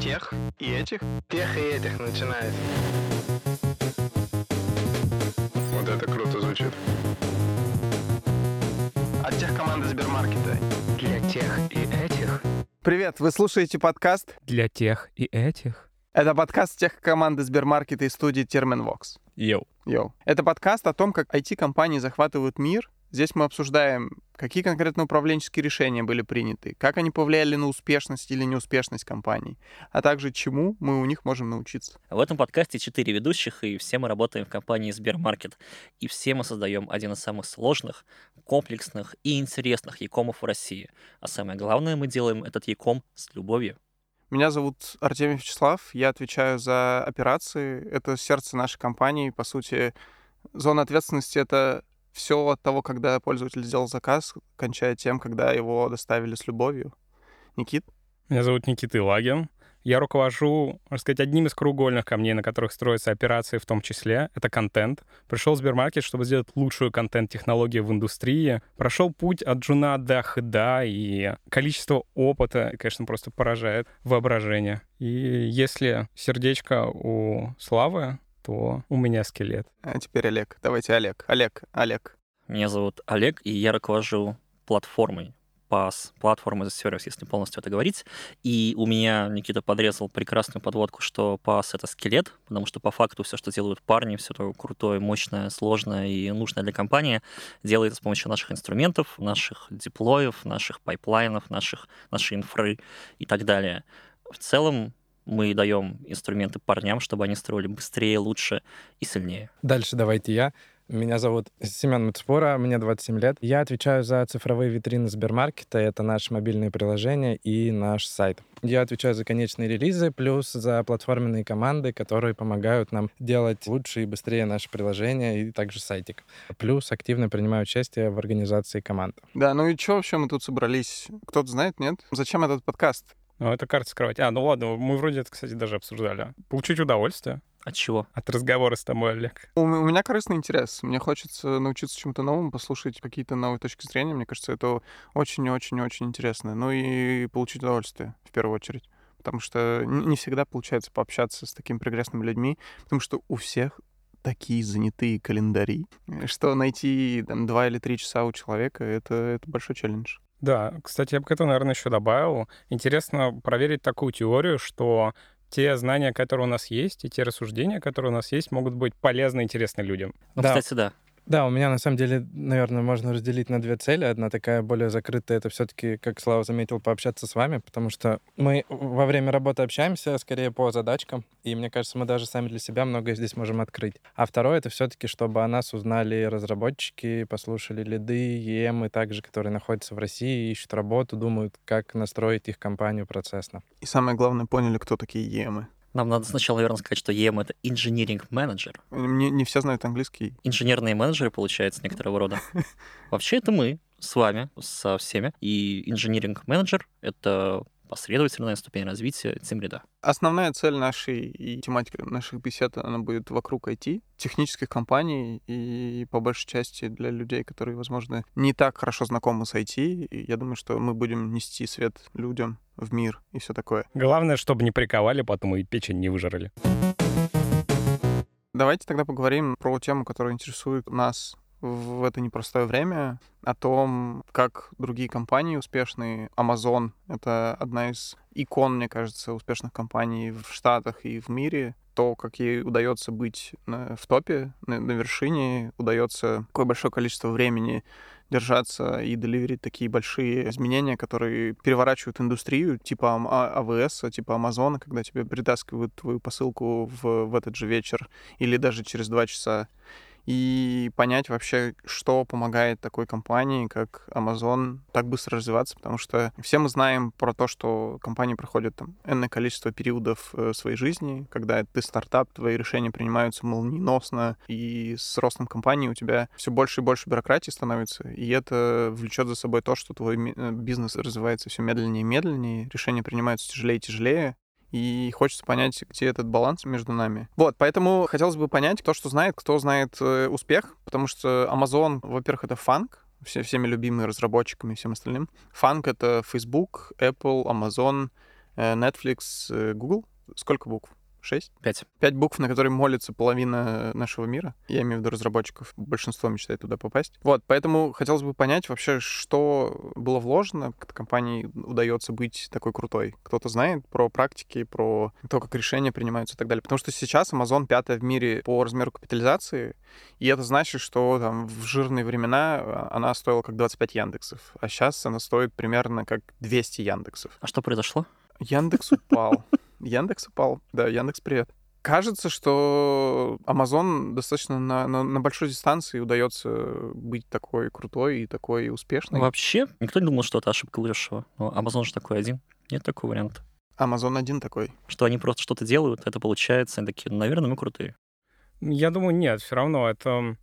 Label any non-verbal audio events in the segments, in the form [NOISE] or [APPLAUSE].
Тех и этих? Тех и этих начинает. Вот это круто звучит. От тех команды Сбермаркета. Для тех и этих. Привет, вы слушаете подкаст? Для тех и этих. Это подкаст тех команды Сбермаркета и студии Терменвокс. Йоу. Йоу. Это подкаст о том, как IT-компании захватывают мир. Здесь мы обсуждаем, какие конкретно управленческие решения были приняты, как они повлияли на успешность или неуспешность компаний, а также чему мы у них можем научиться. В этом подкасте четыре ведущих, и все мы работаем в компании Сбермаркет. И все мы создаем один из самых сложных, комплексных и интересных якомов в России. А самое главное, мы делаем этот яком с любовью. Меня зовут Артемий Вячеслав, я отвечаю за операции. Это сердце нашей компании. По сути, зона ответственности — это все от того, когда пользователь сделал заказ, кончая тем, когда его доставили с любовью. Никит? Меня зовут Никита Илагин. Я руковожу, можно сказать, одним из кругольных камней, на которых строятся операции в том числе. Это контент. Пришел в Сбермаркет, чтобы сделать лучшую контент-технологию в индустрии. Прошел путь от джуна до хеда, и количество опыта, конечно, просто поражает воображение. И если сердечко у Славы, то у меня скелет. А теперь Олег. Давайте Олег. Олег, Олег. Меня зовут Олег, и я руковожу платформой PaaS, platform as a service, если полностью это говорить. И у меня Никита подрезал прекрасную подводку, что PaaS — это скелет, потому что по факту все, что делают парни, все это крутое, мощное, сложное и нужное для компании, делается с помощью наших инструментов, наших деплоев, наших пайплайнов, наших, нашей инфры и так далее. В целом, мы даем инструменты парням, чтобы они строили быстрее, лучше и сильнее. Дальше давайте я. Меня зовут Семен Мацпора, мне 27 лет. Я отвечаю за цифровые витрины Сбермаркета, это наши мобильные приложения и наш сайт. Я отвечаю за конечные релизы, плюс за платформенные команды, которые помогают нам делать лучше и быстрее наши приложения и также сайтик. Плюс активно принимаю участие в организации команд. Да, ну и что вообще мы тут собрались? Кто-то знает, нет? Зачем этот подкаст? Ну, это карта скрывать. А, ну ладно, мы вроде это, кстати, даже обсуждали. Получить удовольствие. От чего? От разговора с тобой, Олег. У, у меня корыстный интерес. Мне хочется научиться чему-то новому, послушать какие-то новые точки зрения. Мне кажется, это очень-очень-очень интересно. Ну и получить удовольствие, в первую очередь. Потому что не всегда получается пообщаться с такими прекрасными людьми, потому что у всех такие занятые календари, что найти там, два или три часа у человека — это, это большой челлендж. Да, кстати, я бы к этому, наверное, еще добавил. Интересно проверить такую теорию, что те знания, которые у нас есть, и те рассуждения, которые у нас есть, могут быть полезны и интересны людям. Ну, Да. кстати, да. Да, у меня на самом деле, наверное, можно разделить на две цели. Одна такая более закрытая, это все-таки, как Слава заметил, пообщаться с вами, потому что мы во время работы общаемся скорее по задачкам, и мне кажется, мы даже сами для себя многое здесь можем открыть. А второе, это все-таки, чтобы о нас узнали разработчики, послушали лиды, ЕМы также, которые находятся в России, ищут работу, думают, как настроить их компанию процессно. И самое главное, поняли, кто такие ЕМы. Нам надо сначала, наверное, сказать, что EM — это engineering manager. Не, не все знают английский. Инженерные менеджеры, получается, некоторого рода. [LAUGHS] Вообще, это мы с вами, со всеми. И engineering менеджер — это последовательная ступень развития тимлида. Основная цель нашей и тематика наших бесед, она будет вокруг IT, технических компаний и по большей части для людей, которые, возможно, не так хорошо знакомы с IT. И я думаю, что мы будем нести свет людям в мир и все такое. Главное, чтобы не приковали потом и печень не выжрали. Давайте тогда поговорим про тему, которая интересует нас в это непростое время, о том, как другие компании успешные. Amazon — это одна из икон, мне кажется, успешных компаний в Штатах и в мире. То, как ей удается быть в топе, на, на вершине, удается такое большое количество времени держаться и деливерить такие большие изменения, которые переворачивают индустрию, типа Ам- А- АВС, типа Амазона, когда тебе притаскивают твою посылку в, в этот же вечер или даже через два часа и понять вообще, что помогает такой компании, как Amazon, так быстро развиваться, потому что все мы знаем про то, что компании проходят там энное количество периодов э, своей жизни, когда ты стартап, твои решения принимаются молниеносно, и с ростом компании у тебя все больше и больше бюрократии становится, и это влечет за собой то, что твой э, бизнес развивается все медленнее и медленнее, решения принимаются тяжелее и тяжелее, и хочется понять, где этот баланс между нами. Вот, поэтому хотелось бы понять, кто что знает, кто знает э, успех, потому что Amazon, во-первых, это фанк, все, всеми любимый разработчиками и всем остальным. Фанк — это Facebook, Apple, Amazon, э, Netflix, э, Google. Сколько букв? Шесть? Пять. Пять букв, на которые молится половина нашего мира. Я имею в виду разработчиков. Большинство мечтает туда попасть. Вот, поэтому хотелось бы понять вообще, что было вложено, как компании удается быть такой крутой. Кто-то знает про практики, про то, как решения принимаются и так далее. Потому что сейчас Amazon пятая в мире по размеру капитализации, и это значит, что там в жирные времена а, она стоила как 25 Яндексов, а сейчас она стоит примерно как 200 Яндексов. А что произошло? Яндекс упал. Яндекс упал. Да, Яндекс, привет. Кажется, что Amazon достаточно на, на, на большой дистанции удается быть такой крутой и такой успешной. Вообще, никто не думал, что это ошибка выросшего. Но Amazon же такой один. Нет такого варианта. Amazon один такой. Что они просто что-то делают, это получается, они такие, «Ну, наверное, мы крутые. Я думаю, нет, все равно это...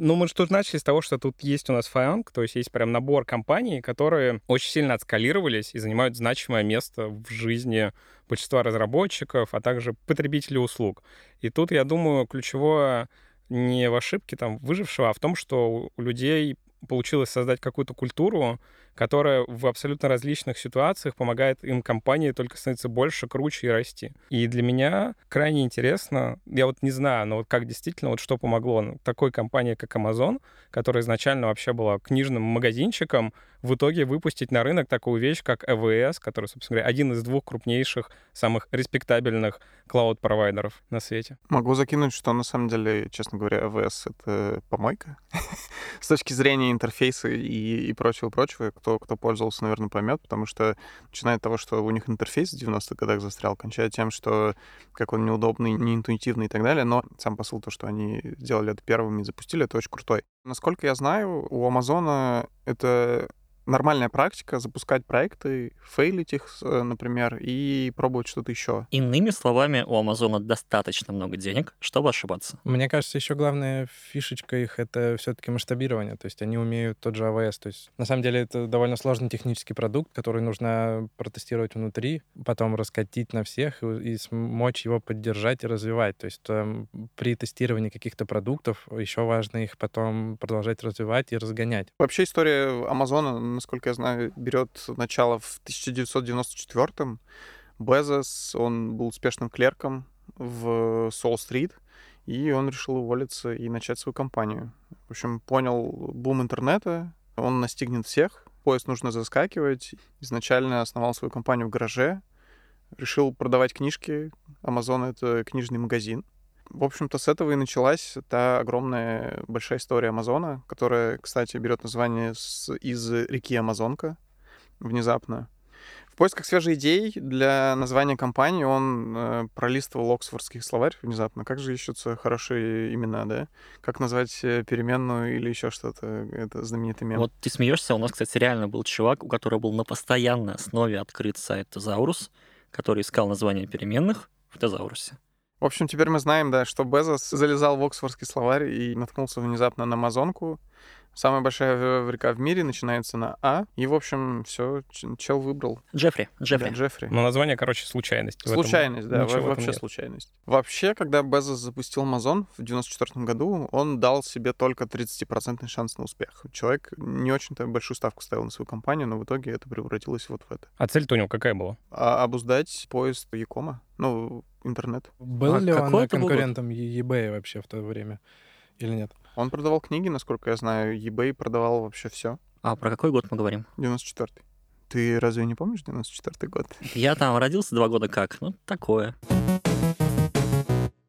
Ну, мы же тут начали с того, что тут есть у нас Flyang, то есть есть прям набор компаний, которые очень сильно отскалировались и занимают значимое место в жизни большинства разработчиков, а также потребителей услуг. И тут, я думаю, ключевое не в ошибке там выжившего, а в том, что у людей получилось создать какую-то культуру, которая в абсолютно различных ситуациях помогает им компании только становиться больше, круче и расти. И для меня крайне интересно, я вот не знаю, но вот как действительно, вот что помогло такой компании, как Amazon, которая изначально вообще была книжным магазинчиком, в итоге выпустить на рынок такую вещь, как AWS, который, собственно говоря, один из двух крупнейших, самых респектабельных клауд-провайдеров на свете. Могу закинуть, что на самом деле, честно говоря, AWS — это помойка. [LAUGHS] С точки зрения интерфейса и прочего-прочего, кто, кто пользовался, наверное, поймет, потому что начиная от того, что у них интерфейс в 90-х годах застрял, кончая тем, что как он неудобный, неинтуитивный и так далее, но сам посыл то, что они сделали это первыми и запустили, это очень крутой. Насколько я знаю, у Амазона это нормальная практика запускать проекты, фейлить их, э, например, и пробовать что-то еще. Иными словами, у Амазона достаточно много денег, чтобы ошибаться. Мне кажется, еще главная фишечка их — это все-таки масштабирование. То есть они умеют тот же AWS. То есть на самом деле это довольно сложный технический продукт, который нужно протестировать внутри, потом раскатить на всех и, и смочь его поддержать и развивать. То есть там, при тестировании каких-то продуктов еще важно их потом продолжать развивать и разгонять. Вообще история Амазона насколько я знаю, берет начало в 1994-м. Безос, он был успешным клерком в Сол-стрит, и он решил уволиться и начать свою компанию. В общем, понял бум интернета, он настигнет всех, поезд нужно заскакивать. Изначально основал свою компанию в гараже, решил продавать книжки. Amazon — это книжный магазин. В общем-то, с этого и началась та огромная большая история Амазона, которая, кстати, берет название с, из реки Амазонка внезапно. В поисках свежей идей для названия компании он э, пролистывал Оксфордский словарь внезапно. Как же ищутся хорошие имена, да? Как назвать э, переменную или еще что-то? Это знаменитый мем. Вот ты смеешься, у нас, кстати, реально был чувак, у которого был на постоянной основе открыт сайт Тезаурус, который искал название переменных в Тезаурусе. В общем, теперь мы знаем, да, что Безос залезал в Оксфордский словарь и наткнулся внезапно на Амазонку. Самая большая река в мире начинается на А. И, в общем, все, чел выбрал. Джеффри. Джеффри. Да, Джеффри. Но название, короче, случайность. Случайность, да, вообще случайность. Вообще, когда Безос запустил Amazon в 94 году, он дал себе только 30% шанс на успех. Человек не очень-то большую ставку ставил на свою компанию, но в итоге это превратилось вот в это. А цель-то у него какая была? А, обуздать поезд Якома. Ну, интернет. Был А ли он конкурентом eBay вообще в то время или нет? Он продавал книги, насколько я знаю. eBay продавал вообще все. А про какой год мы говорим? 94-й. Ты разве не помнишь 94-й год? Я там родился два года как. Ну, такое.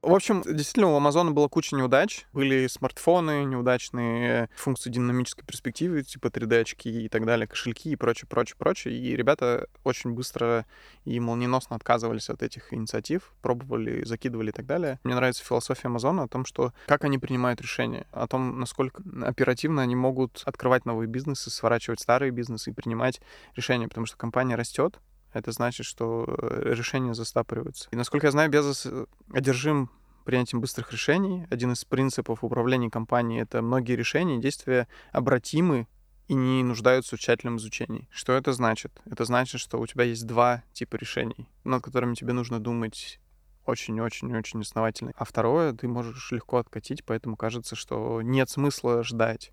В общем, действительно, у Амазона была куча неудач. Были смартфоны неудачные, функции динамической перспективы, типа 3D-очки и так далее, кошельки и прочее, прочее, прочее. И ребята очень быстро и молниеносно отказывались от этих инициатив, пробовали, закидывали и так далее. Мне нравится философия Амазона о том, что как они принимают решения, о том, насколько оперативно они могут открывать новые бизнесы, сворачивать старые бизнесы и принимать решения, потому что компания растет, это значит, что э, решения застапливаются. И насколько я знаю, Безос э, одержим принятием быстрых решений. Один из принципов управления компанией — это многие решения и действия обратимы и не нуждаются в тщательном изучении. Что это значит? Это значит, что у тебя есть два типа решений, над которыми тебе нужно думать очень-очень-очень основательно. А второе ты можешь легко откатить, поэтому кажется, что нет смысла ждать.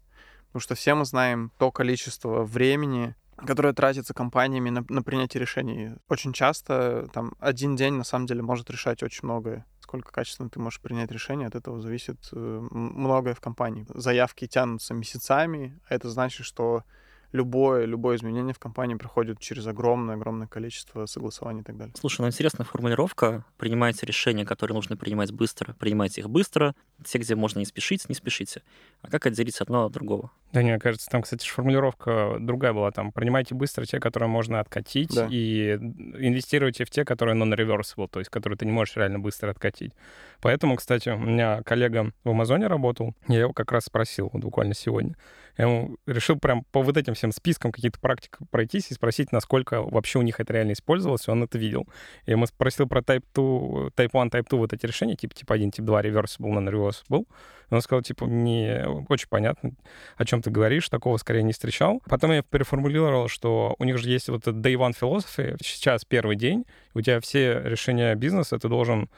Потому что все мы знаем то количество времени, которая тратится компаниями на, на принятие решений. Очень часто там один день на самом деле может решать очень многое. Сколько качественно ты можешь принять решение, от этого зависит э, многое в компании. Заявки тянутся месяцами, а это значит, что любое, любое изменение в компании проходит через огромное-огромное количество согласований и так далее. Слушай, ну интересная формулировка. Принимайте решения, которые нужно принимать быстро. Принимайте их быстро. Те, где можно не спешить, не спешите. А как отделить одно от другого? Да, мне кажется, там, кстати, формулировка другая была. Там, принимайте быстро те, которые можно откатить, Да. и инвестируйте в те, которые non-reversible, то есть которые ты не можешь реально быстро откатить. Поэтому, кстати, у меня коллега в Амазоне работал, я его как раз спросил вот буквально сегодня. Я ему решил прям по вот этим всем спискам каких-то практик пройтись и спросить, насколько вообще у них это реально использовалось, и он это видел. Я ему спросил про Type 2, Type 1, Type 2 вот эти решения, типа, типа 1, тип 2, reversible, non-reversible. И он сказал, типа, не очень понятно, о чем ты говоришь, такого скорее не встречал. Потом я переформулировал, что у них же есть вот этот day one philosophy, сейчас первый день, у тебя все решения бизнеса ты должен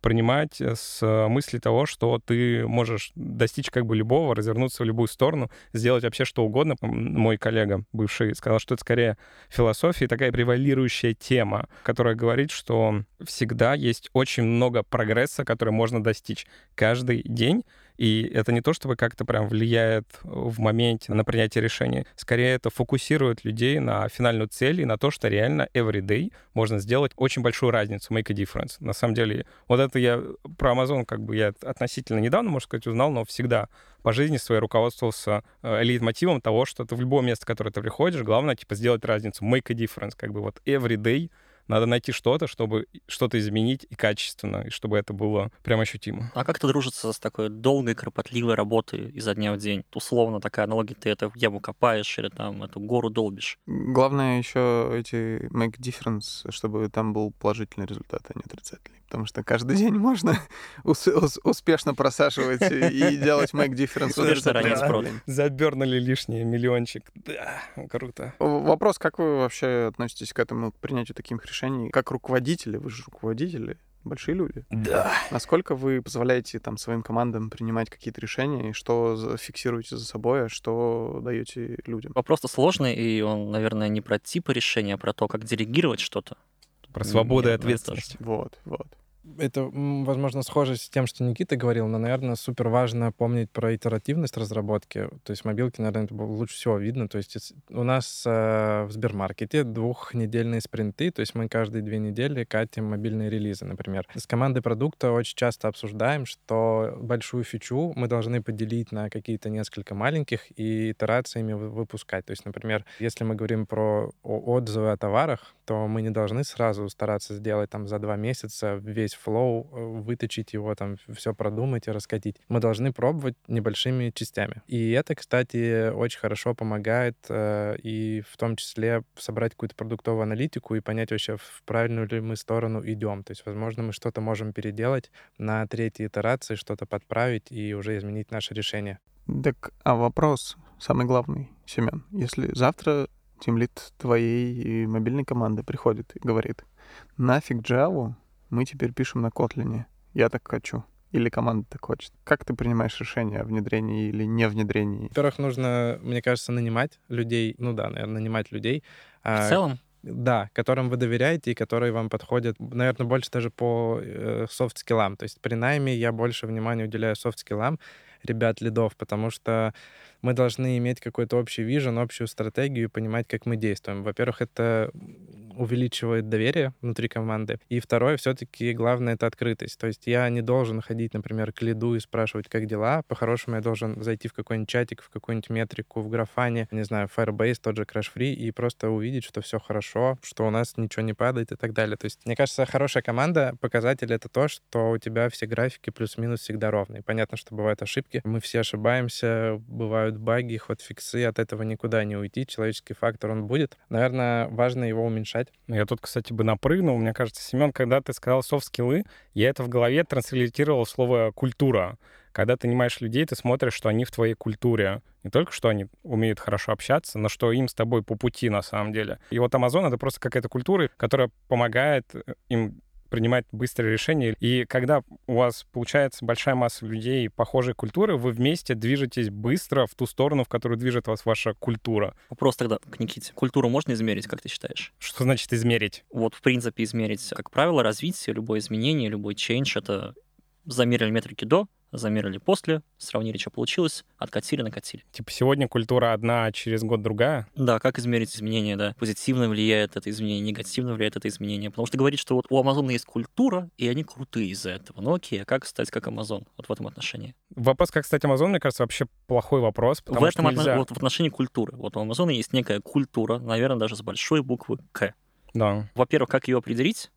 принимать с а, мысли того, что ты можешь достичь как бы любого, развернуться в любую сторону, сделать вообще что угодно. Мой коллега бывший сказал, что это скорее философия, такая превалирующая тема, которая говорит, что всегда есть очень много прогресса, который можно достичь каждый день, и это не то, чтобы как-то прям влияет в моменте на принятие решения. Скорее, это фокусирует людей на финальную цель и на то, что реально every day можно сделать очень большую разницу, make a difference. На самом деле, вот это я про Amazon как бы я относительно недавно, можно сказать, узнал, но всегда по жизни своей руководствовался э, лейтмотивом того, что ты в любое место, в которое ты приходишь, главное, типа, сделать разницу, make a difference, как бы вот every day надо найти что-то, чтобы что-то изменить и качественно, и чтобы это было прям ощутимо. А как это дружится с такой долгой, кропотливой работой изо дня в день? Условно такая аналогия, ты эту яму копаешь или там эту гору долбишь. Главное еще эти make difference, чтобы там был положительный результат, а не отрицательный. Потому что каждый день можно [LAUGHS] ус- ус- успешно просаживать и делать make difference. Спрот. Забернули лишний миллиончик. Да, круто. Вопрос, как вы вообще относитесь к этому, к принятию таких решений? Как руководители, вы же руководители, большие люди. Да. Насколько вы позволяете там своим командам принимать какие-то решения, и что фиксируете за собой, а что даете людям? Вопрос-то сложный, и он, наверное, не про типы решения, а про то, как делегировать что-то. Про свободу и ну, ответственность. Вот, вот. Это, возможно, схоже с тем, что Никита говорил, но, наверное, супер важно помнить про итеративность разработки. То есть в мобилке, наверное, это лучше всего видно. То есть ес- у нас э, в Сбермаркете двухнедельные спринты, то есть мы каждые две недели катим мобильные релизы, например. С командой продукта очень часто обсуждаем, что большую фичу мы должны поделить на какие-то несколько маленьких и итерациями вы- выпускать. То есть, например, если мы говорим про отзывы о товарах, то мы не должны сразу стараться сделать там за два месяца весь флоу, э, выточить его, там все продумать и раскатить. Мы должны пробовать небольшими частями. И это, кстати, очень хорошо помогает э, и в том числе собрать какую-то продуктовую аналитику и понять вообще, в правильную ли мы сторону идем. То есть, возможно, мы что-то можем переделать на третьей итерации, что-то подправить и уже изменить наше решение. Так, а вопрос самый главный, Семен. Если завтра тимлит твоей мобильной команды приходит и говорит, нафиг Java, мы теперь пишем на Kotlin. Я так хочу. Или команда так хочет. Как ты принимаешь решение о внедрении или не внедрении? Во-первых, нужно, мне кажется, нанимать людей, ну да, наверное, нанимать людей. В а, целом, Да, которым вы доверяете и которые вам подходят, наверное, больше даже по э, софт-скиллам. То есть при найме я больше внимания уделяю софт-скиллам ребят лидов, потому что мы должны иметь какой-то общий вижен, общую стратегию и понимать, как мы действуем. Во-первых, это увеличивает доверие внутри команды. И второе, все-таки главное, это открытость. То есть я не должен ходить, например, к лиду и спрашивать, как дела. По-хорошему, я должен зайти в какой-нибудь чатик, в какую-нибудь метрику, в графане, не знаю, Firebase, тот же Crash Free, и просто увидеть, что все хорошо, что у нас ничего не падает и так далее. То есть, мне кажется, хорошая команда, показатель это то, что у тебя все графики плюс-минус всегда ровные. Понятно, что бывают ошибки, мы все ошибаемся, бывают баги, ход-фиксы, от этого никуда не уйти, человеческий фактор, он будет. Наверное, важно его уменьшать. Ну, Я тут, кстати, бы напрыгнул. Мне кажется, Семен, когда ты сказал софт-скиллы, я это в голове транслитировал слово «культура». Когда ты нанимаешь людей, ты смотришь, что они в твоей культуре. Не только, что они умеют хорошо общаться, но что им с тобой по пути на самом деле. И вот Amazon — это просто какая-то культура, которая помогает э, им принимать быстрые решения. И когда у вас получается большая масса людей похожей культуры, вы вместе движетесь быстро в ту сторону, в которую движет вас ваша культура. Вопрос тогда к Никите. Культуру можно измерить, как ты считаешь? Что значит измерить? Вот, в принципе, измерить. Как правило, развитие, любое изменение, любой change — это замерили метрики до, замерили после, сравнили, что получилось, откатили, накатили. Типа сегодня культура одна, а через год другая? Да, как измерить изменения, да. Позитивно влияет это изменение, негативно влияет это изменение. Потому что говорит, что вот у Амазона есть культура, и они крутые из-за этого. Ну окей, а как стать как Амазон? Вот в этом отношении. Вопрос, как стать Амазон, мне кажется, вообще плохой вопрос. В этом нельзя... вот в отношении культуры. Вот у Амазона есть некая культура, наверное, даже с большой буквы К. Да. Во-первых, как ее определить,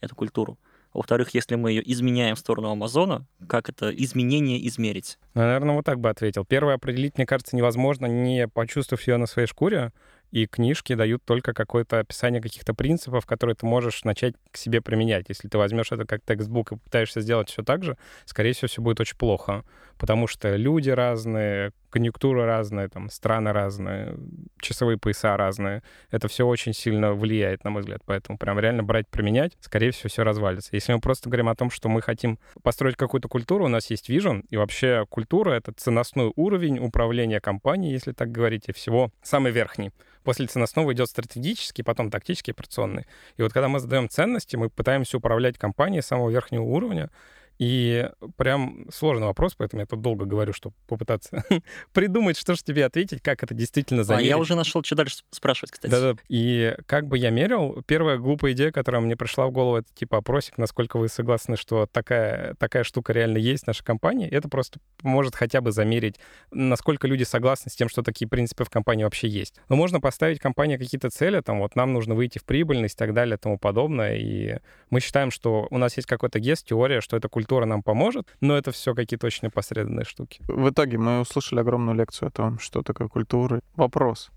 эту культуру? Во-вторых, если мы ее изменяем в сторону Амазона, как это изменение измерить? Наверное, вот так бы ответил. Первое определить, мне кажется, невозможно, не почувствовав ее на своей шкуре и книжки дают только какое-то описание каких-то принципов, которые ты можешь начать к себе применять. Если ты возьмешь это как текстбук и пытаешься сделать все так же, скорее всего, все будет очень плохо, потому что люди разные, конъюнктура разная, там, страны разные, часовые пояса разные. Это все очень сильно влияет, на мой взгляд. Поэтому прям реально брать, применять, скорее всего, все развалится. Если мы просто говорим о том, что мы хотим построить какую-то культуру, у нас есть вижен, и вообще культура — это ценностной уровень управления компанией, если так говорить, и всего самый верхний. После ценностного идет стратегический, потом тактический, операционный. И вот когда мы задаем ценности, мы пытаемся управлять компанией самого верхнего уровня, и прям сложный вопрос, поэтому я тут долго говорю, чтобы попытаться [LAUGHS] придумать, что же тебе ответить, как это действительно замерить. А я уже нашел, что дальше спрашивать, кстати. Да-да. И как бы я мерил, первая глупая идея, которая мне пришла в голову, это типа опросик, насколько вы согласны, что такая, такая штука реально есть в нашей компании. Это просто может хотя бы замерить, насколько люди согласны с тем, что такие принципы в компании вообще есть. Но можно поставить компании какие-то цели, там вот нам нужно выйти в прибыльность и так далее и тому подобное. И мы считаем, что у нас есть какой-то гест, теория, что это культура культура нам поможет, но это все какие-то очень непосредственные штуки. В итоге мы услышали огромную лекцию о том, что такое культура. Вопрос.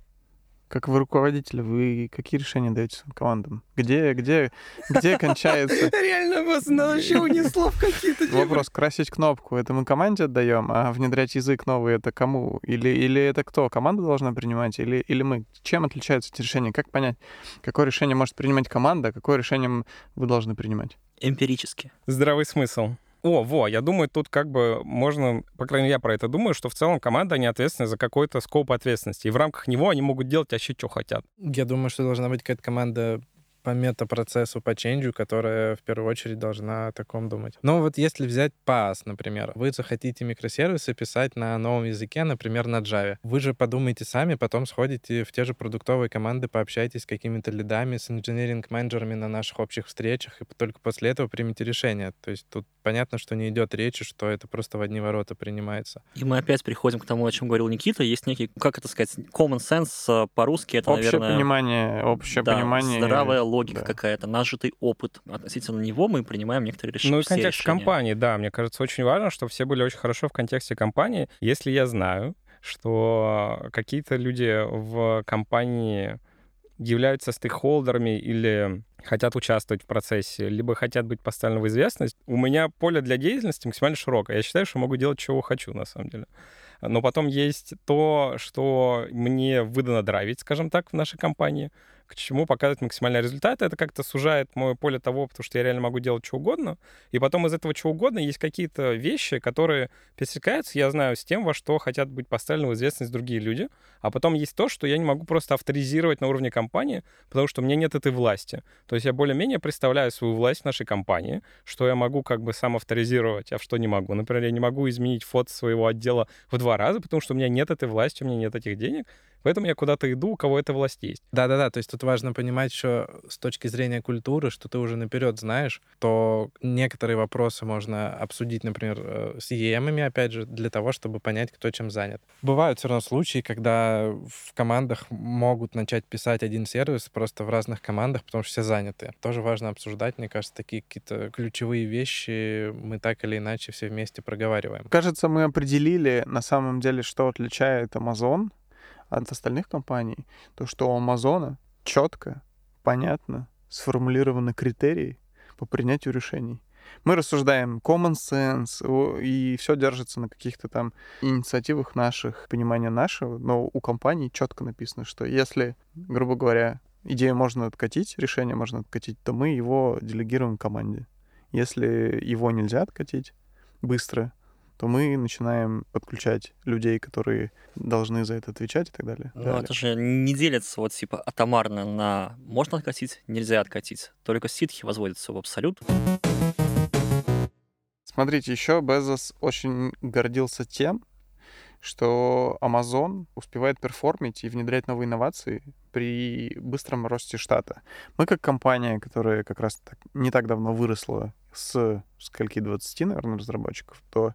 Как вы руководитель, вы какие решения даете своим командам? Где, где, где кончается... [LAUGHS] Реально вас вообще унесло в какие-то... Вопрос, красить кнопку, это мы команде отдаем, а внедрять язык новый это кому? Или, или это кто? Команда должна принимать? Или, или мы? Чем отличаются эти решения? Как понять, какое решение может принимать команда, а какое решение вы должны принимать? Эмпирически. Здравый смысл. О, во, я думаю, тут как бы можно, по крайней мере, я про это думаю, что в целом команда, они ответственны за какой-то скоп ответственности. И в рамках него они могут делать вообще, что хотят. Я думаю, что должна быть какая-то команда по метапроцессу, по ченджу, которая в первую очередь должна о таком думать. Но вот если взять PaaS, например, вы захотите микросервисы писать на новом языке, например, на Java. Вы же подумайте сами, потом сходите в те же продуктовые команды, пообщайтесь с какими-то лидами, с инженеринг-менеджерами на наших общих встречах, и только после этого примите решение. То есть тут понятно, что не идет речи, что это просто в одни ворота принимается. И мы опять приходим к тому, о чем говорил Никита. Есть некий, как это сказать, common sense э, по-русски. Это, общее наверное... понимание, общее да, понимание. здравая логика да. какая-то, нажитый опыт. Относительно него мы принимаем некоторые решения. Ну и контекст решения. компании, да. Мне кажется, очень важно, чтобы все были очень хорошо в контексте компании. Если я знаю, что какие-то люди в компании являются стейкхолдерами или хотят участвовать в процессе, либо хотят быть поставлены в известность, у меня поле для деятельности максимально широкое. Я считаю, что могу делать, чего хочу, на самом деле. Но потом есть то, что мне выдано драйвить, скажем так, в нашей компании — к чему показывать максимальный результат. Это как-то сужает мое поле того, потому что я реально могу делать что угодно. И потом из этого чего угодно есть какие-то вещи, которые пересекаются, я знаю, с тем, во что хотят быть поставлены в известность другие люди. А потом есть то, что я не могу просто авторизировать на уровне компании, потому что у меня нет этой власти. То есть я более-менее представляю свою власть в нашей компании, что я могу как бы сам авторизировать, а что не могу. Например, я не могу изменить фото своего отдела в два раза, потому что у меня нет этой власти, у меня нет этих денег. Поэтому я куда-то иду, у кого эта власть есть. Да-да-да, то есть тут важно понимать еще с точки зрения культуры, что ты уже наперед знаешь, то некоторые вопросы можно обсудить, например, э, с EM, опять же, для того, чтобы понять, кто чем занят. Бывают все равно случаи, когда в командах могут начать писать один сервис просто в разных командах, потому что все заняты. Тоже важно обсуждать, мне кажется, такие какие-то ключевые вещи мы так или иначе все вместе проговариваем. Кажется, мы определили на самом деле, что отличает Amazon от остальных компаний, то что у Амазона четко, понятно сформулированы критерии по принятию решений. Мы рассуждаем common sense, и все держится на каких-то там инициативах наших, понимания нашего, но у компании четко написано, что если, грубо говоря, идею можно откатить, решение можно откатить, то мы его делегируем команде. Если его нельзя откатить быстро, то мы начинаем подключать людей, которые должны за это отвечать и так далее. Далее. это же не делится вот типа атомарно на можно откатить, нельзя откатить. Только ситхи возводятся в абсолют. Смотрите, еще Безос очень гордился тем, что Amazon успевает перформить и внедрять новые инновации при быстром росте штата. Мы как компания, которая как раз так, не так давно выросла с скольки 20, наверное, разработчиков до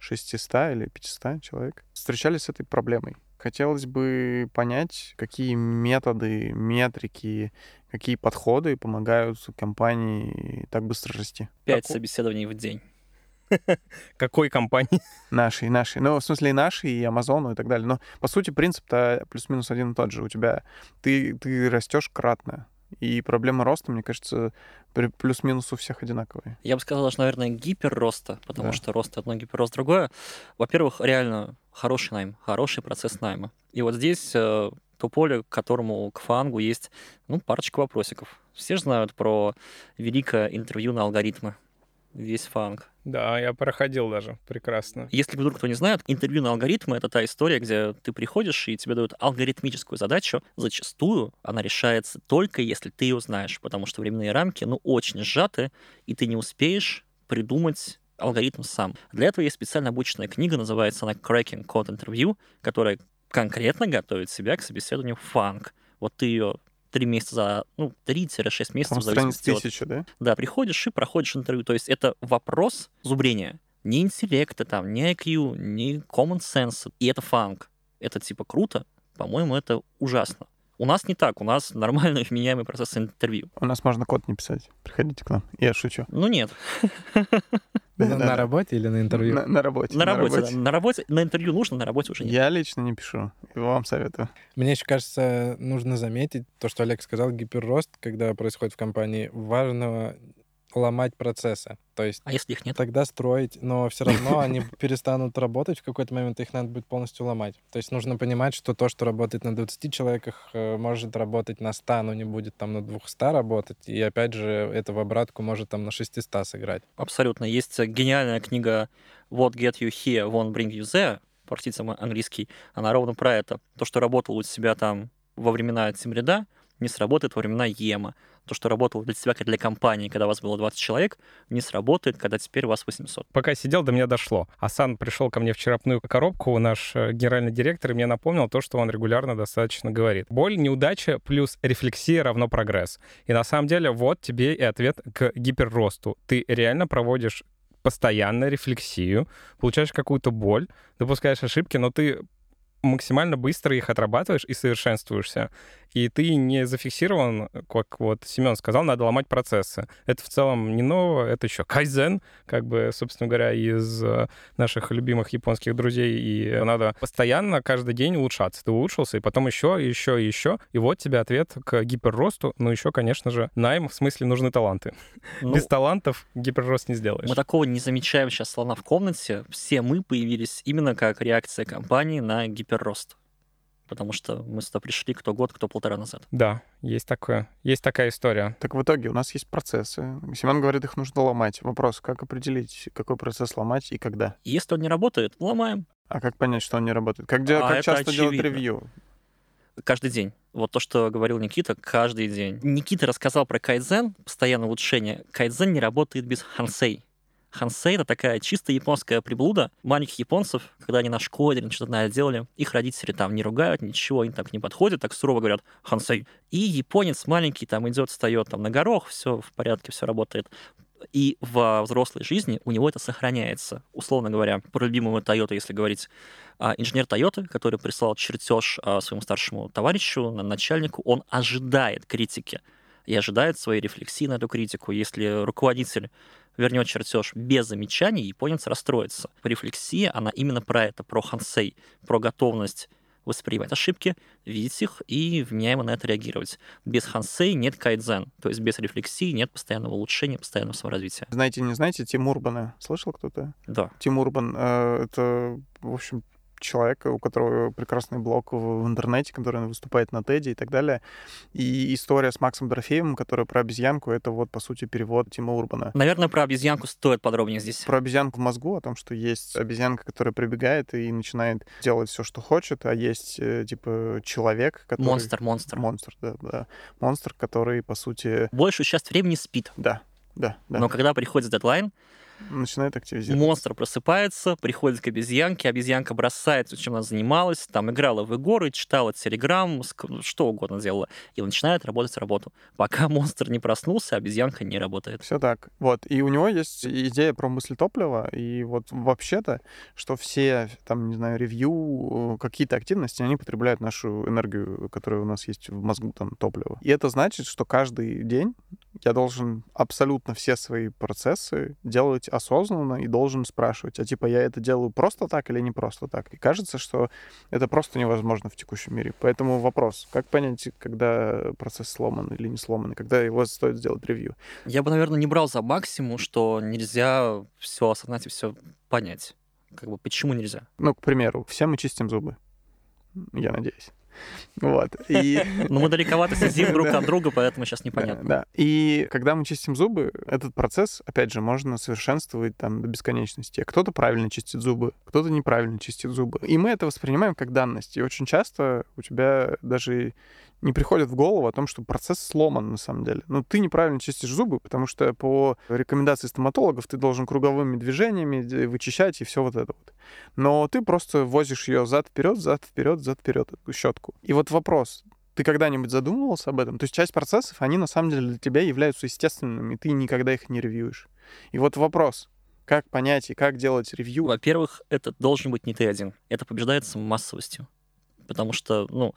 600 или 500 человек, встречались с этой проблемой. Хотелось бы понять, какие методы, метрики, какие подходы помогают компании так быстро расти. Пять Как у- собеседований в день. [LAUGHS] Какой компании? Наши, наши. Ну, в смысле, и наши, и Амазону, и так далее. Но, по сути, принцип-то плюс-минус один и тот же. У тебя... Ты, ты растешь кратно. И проблема роста, мне кажется, плюс-минус у всех одинаковые. Я бы сказал, даже, наверное, гиперроста, потому Да. что рост одно, гиперрост другое. Во-первых, реально хороший найм, хороший процесс найма. И вот здесь э, то поле, к которому, к фангу есть, ну, парочка вопросиков. Все же знают про великое интервью на алгоритмы. Весь фанг. Да, я проходил даже. Прекрасно. Если вдруг кто не знает, интервью на алгоритмы — это та история, где ты приходишь, и тебе дают алгоритмическую задачу. Зачастую она решается только если ты ее знаешь, потому что временные рамки, ну, очень сжаты, и ты не успеешь придумать алгоритм сам. Для этого есть специально обученная книга, называется она Cracking Code Interview, которая конкретно готовит себя к собеседованию фанк. Вот ты ее три месяца за, ну, 3-6 месяцев, Там в страниц зависимости от тысяча, да? да, приходишь и проходишь интервью. То есть это вопрос зубрения. Не интеллекта там, не IQ, не common sense. И это фанк. Это типа круто. По-моему, это ужасно. У нас не так. У нас нормальный вменяемый процесс интервью. У нас можно код не писать. Приходите к нам. Я шучу. Ну нет. [LAUGHS] На на работе или на интервью? На, на работе. На работе, да. на работе, на интервью нужно, на работе уже нет. Я лично не пишу. Вам советую. Мне еще кажется, нужно заметить то, что Олег сказал, гиперрост, когда происходит в компании, важно ломать процессы. То есть А если их нет? тогда строить, но все равно они [LAUGHS] перестанут работать в какой-то момент, их надо будет полностью ломать. То есть нужно понимать, что то, что работает на 20 человеках, э, может работать на 100, но не будет там на 200 работать. И опять же, это в обратку может там на 600 сыграть. Абсолютно. Есть э, гениальная книга What Get You Here, Won't Bring You There. Простите мой английский. Она ровно про это. То, что работало у тебя там во времена Тимрида, не сработает во времена Ема. То, что работало для тебя как для компании, когда у вас было 20 человек, не сработает, когда теперь у вас 800. Пока сидел, до меня дошло. Асан пришел ко мне в черепную коробку, наш э, генеральный директор, и мне напомнил то, что он регулярно достаточно говорит. Боль, неудача плюс рефлексия равно прогресс. И на самом деле вот тебе и ответ к гиперросту. Ты реально проводишь постоянно рефлексию, получаешь какую-то боль, допускаешь ошибки, но ты максимально быстро их отрабатываешь и совершенствуешься. И ты не зафиксирован, как вот Семен сказал, надо ломать процессы. Это в целом не ново, это еще кайзен, как бы, собственно говоря, из э, наших любимых японских друзей. И надо постоянно, каждый день улучшаться. Ты улучшился, и потом еще, еще, еще. И вот тебе ответ к гиперросту. Ну, еще, конечно же, найм, в смысле, нужны таланты. [LAUGHS] Ну, Без талантов гиперрост не сделаешь. мы такого не замечаем сейчас слона в комнате. Все мы появились именно как реакция компании на гиперрост. Потому что мы сюда пришли кто год, кто полтора назад. Да, есть такое. Есть такая история. Так в итоге у нас есть процессы. Семен говорит, их нужно ломать. Вопрос, как определить, какой процесс ломать и когда? Если он не работает, ломаем. А как понять, что он не работает? Как, дел- А как часто делать очевидно. ревью? каждый день. Вот то, что говорил Никита, каждый день. Никита рассказал про кайдзен, постоянное улучшение. Кайдзен не работает без хансей. Хансей — это такая чисто японская приблуда маленьких японцев, когда они на школе или что-то делали, их родители там не ругают, ничего, они так не подходят, так сурово говорят «хансей». И японец маленький там идет, встает там на горох, все в порядке, все работает. И во взрослой жизни у него это сохраняется. Условно говоря, про любимого Toyota, если говорить, а, инженер Toyota, который прислал чертеж а, своему старшему товарищу, на- начальнику, он ожидает критики и ожидает своей рефлексии на эту критику. Если руководитель вернет чертеж без замечаний, японец расстроится. Рефлексия, она именно про это, про хансей, про готовность воспринимать ошибки, видеть их и вменяемо на это реагировать. Без хансей нет кайдзен, то есть без рефлексии нет постоянного улучшения, постоянного саморазвития. Знаете, не знаете, Тим Урбана. Слышал кто-то? Да. Тим Урбан, э, это, в общем, человек, у которого прекрасный блог в, в интернете, который выступает на TED и так далее. И история с Максом Дорофеевым, которая про обезьянку, это вот, по сути, перевод Тима Урбана. Наверное, про обезьянку стоит подробнее здесь. Про обезьянку в мозгу, о том, что есть обезьянка, которая прибегает и начинает делать все, что хочет, а есть, э, типа, человек, который... Монстр, монстр. Монстр, да, да. Монстр, который, по сути... Большую часть времени спит. Да, да, да. Но когда приходит дедлайн, начинает активизироваться. Монстр просыпается, приходит к обезьянке, обезьянка бросает, чем она занималась, там играла в игры, читала телеграм, что угодно делала, и начинает работать работу. Пока [LAUGHS] монстр не проснулся, обезьянка не работает. Все так. Вот. И у него есть идея про мысли топлива, и вот вообще-то, что все, там, не знаю, ревью, какие-то активности, они потребляют нашу энергию, которая у нас есть в мозгу, там, топливо. И это значит, что каждый день я должен абсолютно все свои процессы делать осознанно и должен спрашивать, а типа я это делаю просто так или не просто так? И кажется, что это просто невозможно в текущем мире. Поэтому вопрос, как понять, когда процесс сломан или не сломан, и когда его стоит сделать ревью? Я бы, наверное, не брал за максимум, что нельзя все осознать и все понять. Как бы почему нельзя? Ну, к примеру, все мы чистим зубы. Я надеюсь. Вот. И... [LAUGHS] Но мы далековато сидим друг от друга, поэтому сейчас непонятно. Да. И когда мы чистим зубы, этот процесс, опять же, можно совершенствовать там до бесконечности. Кто-то правильно чистит зубы, кто-то неправильно чистит зубы. И мы это воспринимаем как данность. И очень часто у тебя даже не приходит в голову о том, что процесс сломан на самом деле. Ну, ты неправильно чистишь зубы, потому что по рекомендации стоматологов ты должен круговыми движениями вычищать и все вот это вот. Но ты просто возишь ее зад вперед, зад вперед, зад вперед щетку. И вот вопрос: ты когда-нибудь задумывался об этом? То есть часть процессов, они на самом деле для тебя являются естественными, и ты никогда их не ревьюешь. И вот вопрос, как понять и как делать ревью? Во-первых, это должен быть не ты один. Это побеждается массовостью потому что, ну,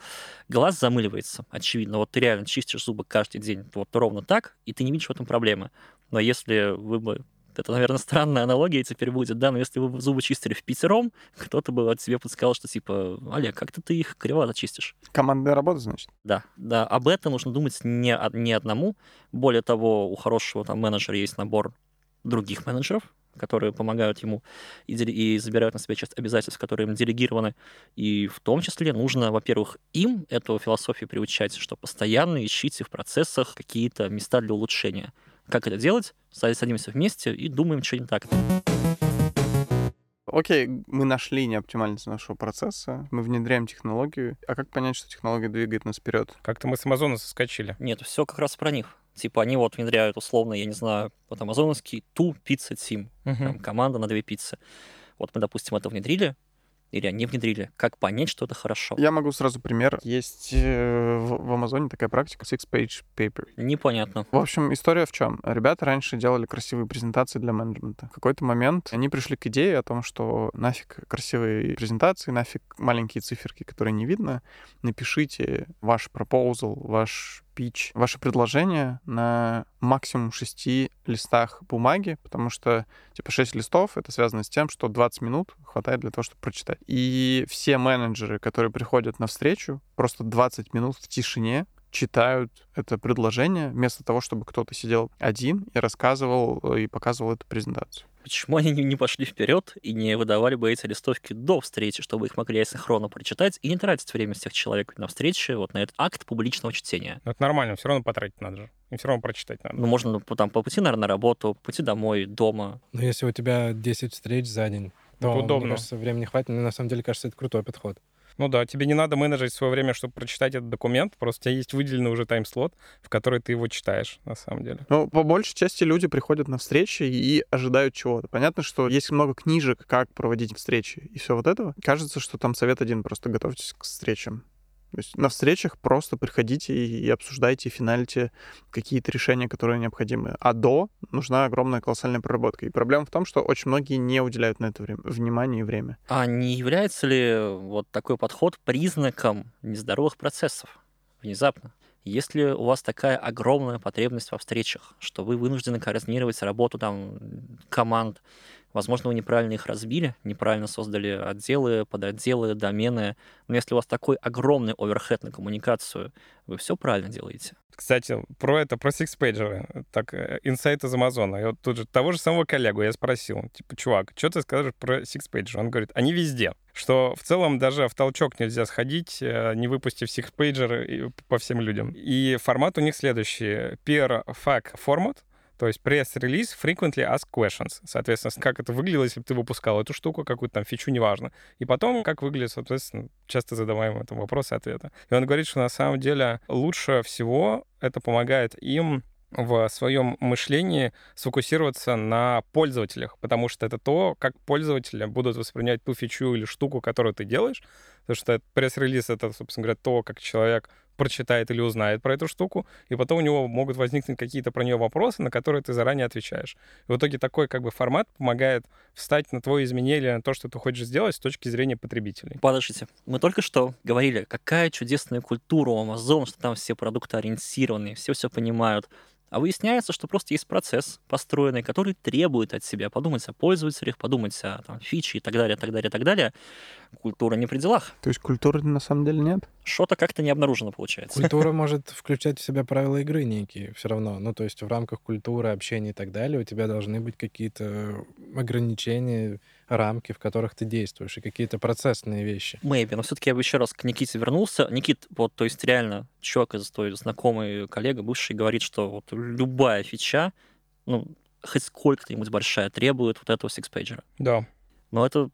глаз замыливается, очевидно. Вот ты реально чистишь зубы каждый день вот ровно так, и ты не видишь в этом проблемы. Но если вы бы это, наверное, [LAUGHS] странная аналогия теперь будет, да, но если вы зубы чистили в пятером, кто-то бы от тебе подсказал, что типа, Олег, как-то ты их кривовато чистишь. Командная работа, значит? Да, да, об этом нужно думать не, не одному. Более того, у хорошего там менеджера есть набор других менеджеров, которые помогают ему и, и забирают на себя часть обязательств, которые им делегированы. И в том числе нужно, во-первых, им эту философию приучать, что постоянно ищите в процессах какие-то места для улучшения. Как это делать? Садимся вместе и думаем, что не так. Окей, мы нашли неоптимальность нашего процесса, мы внедряем технологию. А как понять, что технология двигает нас вперед? Как-то мы с Амазона соскочили. Нет, все как раз про них. Типа они вот внедряют условно, я не знаю, вот амазоновский ту пицца тим, команда на две пиццы. Вот мы, допустим, это внедрили, или они внедрили? Как понять, что это хорошо? Я могу сразу пример. Есть э, в, в Амазоне такая практика six-page paper. Непонятно. В общем, история в чем? Ребята раньше делали красивые презентации для менеджмента. В какой-то момент они пришли к идее о том, что нафиг красивые презентации, нафиг маленькие циферки, которые не видно. Напишите ваш пропозал, ваш пич, ваше предложение на максимум шести листах бумаги, потому что, типа, 6 листов — это связано с тем, что 20 минут хватает для того, чтобы прочитать. И все менеджеры, которые приходят на встречу, просто 20 минут в тишине читают это предложение, вместо того, чтобы кто-то сидел один и рассказывал э, и показывал эту презентацию. Почему они не пошли вперед и не выдавали бы эти листовки до встречи, чтобы их могли асинхронно прочитать и не тратить время всех человек на встрече, вот на этот акт публичного чтения? Но это нормально, все равно потратить надо же. И все равно прочитать надо. Ну, можно там по пути, наверное, на работу, по пути домой, дома. Но если у тебя 10 встреч за день, то, это удобно. мне кажется, времени хватит. Но на самом деле, кажется, это крутой подход. Ну да, тебе не надо менеджерить свое время, чтобы прочитать этот документ, просто у тебя есть выделенный уже тайм-слот, в который ты его читаешь, на самом деле. Ну, по большей части люди приходят на встречи и ожидают чего-то. Понятно, что есть много книжек, как проводить встречи и все вот этого. Кажется, что там совет один, просто готовьтесь к встречам. То есть на встречах просто приходите и обсуждайте, финалите какие-то решения, которые необходимы. А до нужна огромная колоссальная проработка. И проблема в том, что очень многие не уделяют на это время, внимание и время. А не является ли вот такой подход признаком нездоровых процессов внезапно? Если у вас такая огромная потребность во встречах, что вы вынуждены координировать работу там команд, Возможно, вы неправильно их разбили, неправильно создали отделы, подотделы, домены. Но если у вас такой огромный оверхед на коммуникацию, вы все правильно делаете. Кстати, про это, про сикспейджеры. Так, э, инсайт из Амазона. Я вот тут же того же самого коллегу я спросил, типа, чувак, что ты скажешь про сикспейджеры? Он говорит, они везде. Что в целом даже в толчок нельзя сходить, э, не выпустив сикспейджеры по всем людям. И формат у них следующий. PR FAQ формат, то есть пресс-релиз frequently asked questions. Соответственно, как это выглядело, если бы ты выпускал эту штуку, какую-то там фичу, неважно. И потом, как выглядит, соответственно, часто задаваемые там вопросы и ответы. И он говорит, что на самом деле лучше всего это помогает им в своем мышлении сфокусироваться на пользователях, потому что это то, как пользователи будут воспринять ту фичу или штуку, которую ты делаешь. Потому что пресс-релиз — это, собственно говоря, то, как человек прочитает или узнает про эту штуку, и потом у него могут возникнуть какие-то про нее вопросы, на которые ты заранее отвечаешь. И в итоге такой как бы формат помогает встать на твое изменение, на то, что ты хочешь сделать с точки зрения потребителей. Подождите, мы только что говорили, какая чудесная культура у Amazon, что там все продукты ориентированы, все все понимают. А выясняется, что просто есть процесс построенный, который требует от себя подумать о пользователях, подумать о там, фиче и так далее, так далее, так далее. Культура не при делах. То есть культуры на самом деле нет? Что-то как-то не обнаружено получается. Культура [LAUGHS] может включать в себя правила игры некие все равно. Ну, то есть в рамках культуры, общения и так далее у тебя должны быть какие-то ограничения, рамки, в которых ты действуешь, и какие-то процессные вещи. Maybe, но все-таки я бы еще раз к Никите вернулся. Никит, вот, то есть реально, чувак из твой знакомый коллега, бывший, говорит, что вот любая фича, ну, хоть сколько-нибудь большая, требует вот этого сикспейджера. Да. Но это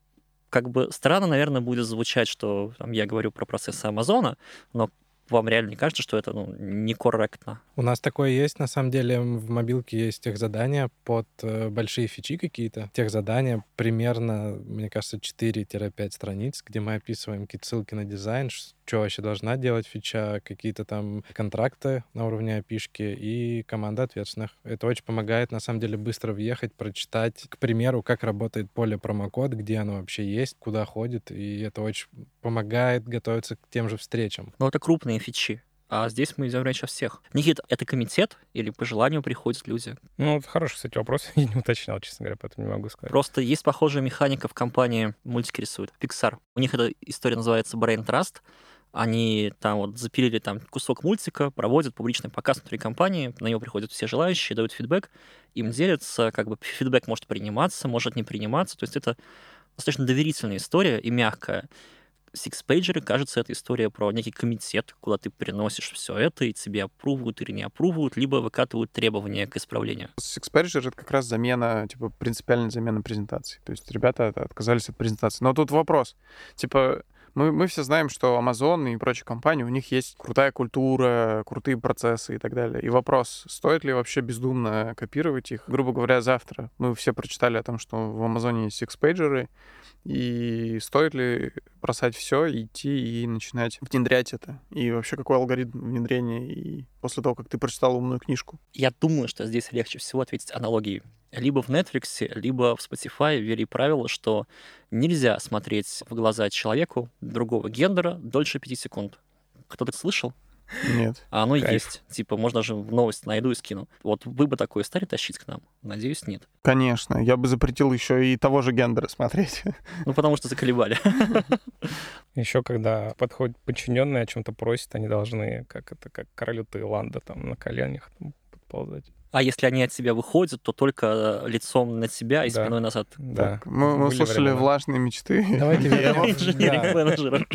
как бы странно, наверное, будет звучать, что там, я говорю про процессы Амазона, но вам реально не кажется, что это ну, некорректно? У нас такое есть, на самом деле, в мобилке есть тех задания под э, большие фичи какие-то. Тех задания примерно, мне кажется, 4-5 страниц, где мы описываем какие-то ссылки на дизайн, что вообще должна делать фича, какие-то там контракты на уровне опишки и команда ответственных. Это очень помогает, на самом деле, быстро въехать, прочитать, к примеру, как работает поле промокод, где оно вообще есть, куда ходит, и это очень помогает готовиться к тем же встречам. Но это крупные фичи. А здесь мы идем речь о всех. Никит, это комитет или по желанию приходят люди? Ну, это хороший, кстати, вопрос. [LAUGHS] Я не уточнял, честно говоря, поэтому не могу сказать. Просто есть похожая механика в компании мультики рисуют. Pixar. У них эта история называется Brain Trust. Они там вот запилили там кусок мультика, проводят публичный показ внутри компании, на него приходят все желающие, дают фидбэк, им делятся, как бы фидбэк может приниматься, может не приниматься, то есть это достаточно доверительная история и мягкая. Сикспейджеры, кажется, это история про некий комитет, куда ты приносишь все это, и тебе опрувывают или не опрувывают, либо выкатывают требования к исправлению. Six-pager — это как раз замена, типа, принципиальная замена презентации. То есть ребята отказались от презентации. Но тут вопрос. Типа, мы, мы все знаем, что Amazon и прочие компании, у них есть крутая культура, крутые процессы и так далее. И вопрос, стоит ли вообще бездумно копировать их? Грубо говоря, завтра мы все прочитали о том, что в Амазоне есть сикспейджеры, и стоит ли бросать все, идти и начинать внедрять это? И вообще какой алгоритм внедрения и после того, как ты прочитал умную книжку? Я думаю, что здесь легче всего ответить аналогией. Либо в Netflix, либо в Spotify ввели правило, что нельзя смотреть в глаза человеку другого гендера дольше 5 секунд. Кто-то слышал? Нет. А оно Кайф. есть. Типа, можно же в новость найду и скину. Вот вы бы такое стали тащить к нам? Надеюсь, нет. Конечно. Я бы запретил еще и того же гендера смотреть. [LAUGHS] Ну, потому что заколебали. [LAUGHS] Еще когда подходит подчиненные о чем-то просят, они должны, как это, как королю Таиланда, там на коленях там, подползать. А если они от себя выходят, то только э, лицом на себя и Да. спиной назад. Да. Так, мы, мы Были услышали времена. влажные мечты. Давайте [LAUGHS] вернемся.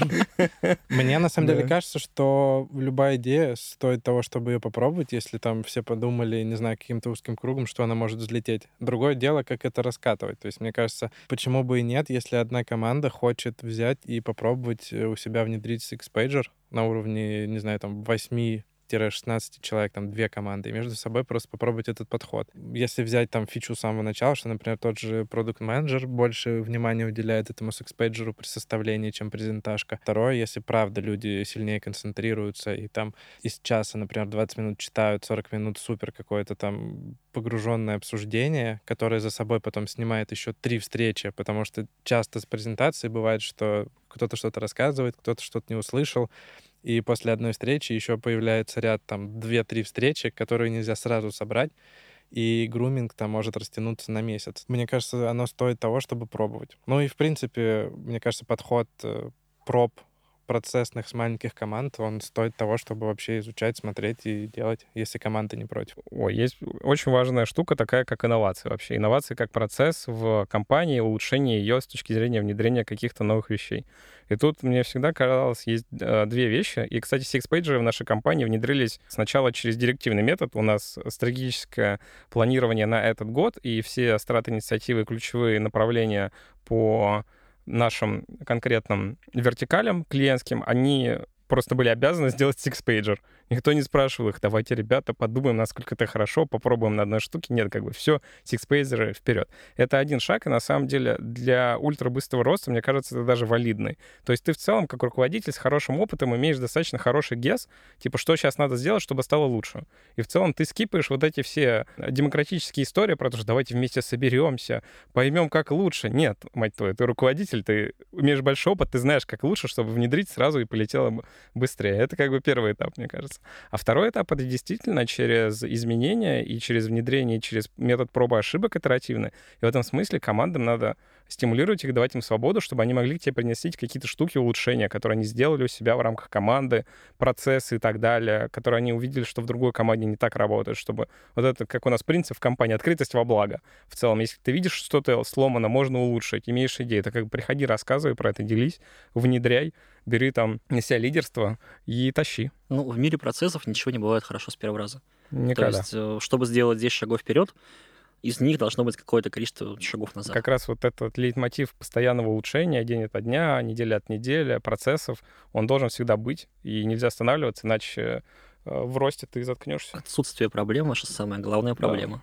[LAUGHS] Мне на самом деле кажется, что любая идея стоит того, чтобы ее попробовать, если там все подумали, не знаю, каким-то узким кругом, что она может взлететь. Другое дело, как это раскатывать. То есть, мне кажется, почему бы и нет, если одна команда хочет взять и попробовать э, у себя внедрить Six-Pager на уровне, не знаю, там, 8 16 человек, там, две команды, и между собой просто попробовать этот подход. Если взять там фичу с самого начала, что, например, тот же продукт менеджер больше внимания уделяет этому секспейджеру при составлении, чем презентажка. Второе, если правда люди сильнее концентрируются и там из часа, например, 20 минут читают, 40 минут супер какое-то там погруженное обсуждение, которое за собой потом снимает еще три встречи, потому что часто с презентацией бывает, что кто-то что-то рассказывает, кто-то что-то не услышал, и после одной встречи еще появляется ряд там 2-3 встречи, которые нельзя сразу собрать. и груминг там может растянуться на месяц. Мне кажется, оно стоит того, чтобы пробовать. Ну и, в принципе, мне кажется, подход э, проб процессных с маленьких команд, он стоит того, чтобы вообще изучать, смотреть и делать, если команда не против. Ой, есть очень важная штука такая, как инновации вообще. Инновации как процесс в компании, улучшение ее с точки зрения внедрения каких-то новых вещей. И тут мне всегда казалось, есть э, две вещи. И, кстати, Sixpager в нашей компании внедрились сначала через директивный метод. У нас стратегическое планирование на этот год, и все страт-инициативы, ключевые направления по нашим конкретным вертикалям клиентским, они просто были обязаны сделать six-pager. Никто не спрашивал их, давайте, ребята, подумаем, насколько это хорошо, попробуем на одной штуке. Нет, как бы все, six-pager вперед. Это один шаг, и на самом деле для ультрабыстрого роста, мне кажется, это даже валидный. То есть ты в целом, как руководитель с хорошим опытом, имеешь достаточно хороший гес, типа, что сейчас надо сделать, чтобы стало лучше. И в целом ты скипаешь вот эти все демократические истории про то, что давайте вместе соберемся, поймем, как лучше. Нет, мать твою, ты руководитель, ты имеешь большой опыт, ты знаешь, как лучше, чтобы внедрить сразу и полетело быстрее. Это как бы первый этап, мне кажется. А второй этап — это действительно через изменения и через внедрение, и через метод пробы ошибок итеративный. И в этом смысле командам надо стимулировать их, давать им свободу, чтобы они могли тебе принести какие-то штуки улучшения, которые они сделали у себя в рамках команды, процессы и так далее, которые они увидели, что в другой команде не так работает, чтобы вот это, как у нас принцип в компании, открытость во благо. В целом, если ты видишь что-то сломано, можно улучшить, имеешь идеи, то как приходи, рассказывай про это, делись, внедряй, бери там на себя лидерство и тащи. Ну, в мире процессов ничего не бывает хорошо с первого раза. Никогда. То есть, э, чтобы сделать 10 шагов вперед, из них должно быть какое-то количество шагов назад. Как раз вот этот лейтмотив постоянного улучшения день ото дня, неделя от недели, процессов, он должен всегда быть, и нельзя останавливаться, иначе э, в росте ты заткнешься. Отсутствие проблем — ваша самая главная проблема.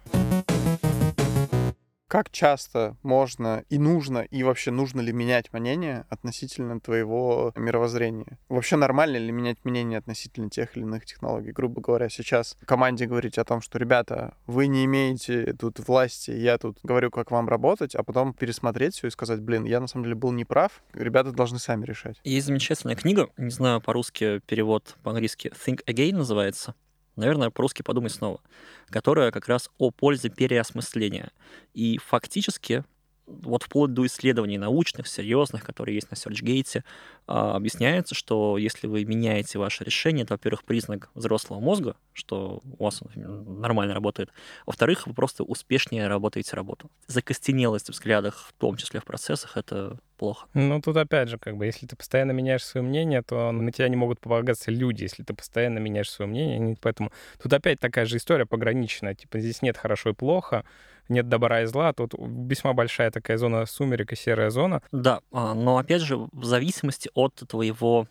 Как часто можно и нужно, и вообще нужно ли менять мнение относительно твоего мировоззрения? Вообще нормально ли менять мнение относительно тех или иных технологий? Грубо говоря, сейчас команде говорить о том, что, ребята, вы не имеете тут власти, я тут говорю, как вам работать, а потом пересмотреть все и сказать, блин, я на самом деле был неправ, ребята должны сами решать. Есть замечательная книга, не знаю по-русски перевод по-английски Think Again называется наверное, по-русски подумать снова, которая как раз о пользе переосмысления. И фактически вот вплоть до исследований научных, серьезных, которые есть на SearchGate, а, объясняется, что если вы меняете ваше решение, это, во-первых, признак взрослого мозга, что у вас он нормально работает. Во-вторых, вы просто успешнее работаете работу. Закостенелость в взглядах, в том числе в процессах, это плохо. Ну, тут опять же, как бы, если ты постоянно меняешь свое мнение, то на тебя не могут полагаться люди, если ты постоянно меняешь свое мнение. Поэтому тут опять такая же история пограничная. Типа, здесь нет хорошо и плохо, нет добра и зла. Тут весьма большая такая зона сумерек и серая зона. Да, а, но опять же, в зависимости от твоего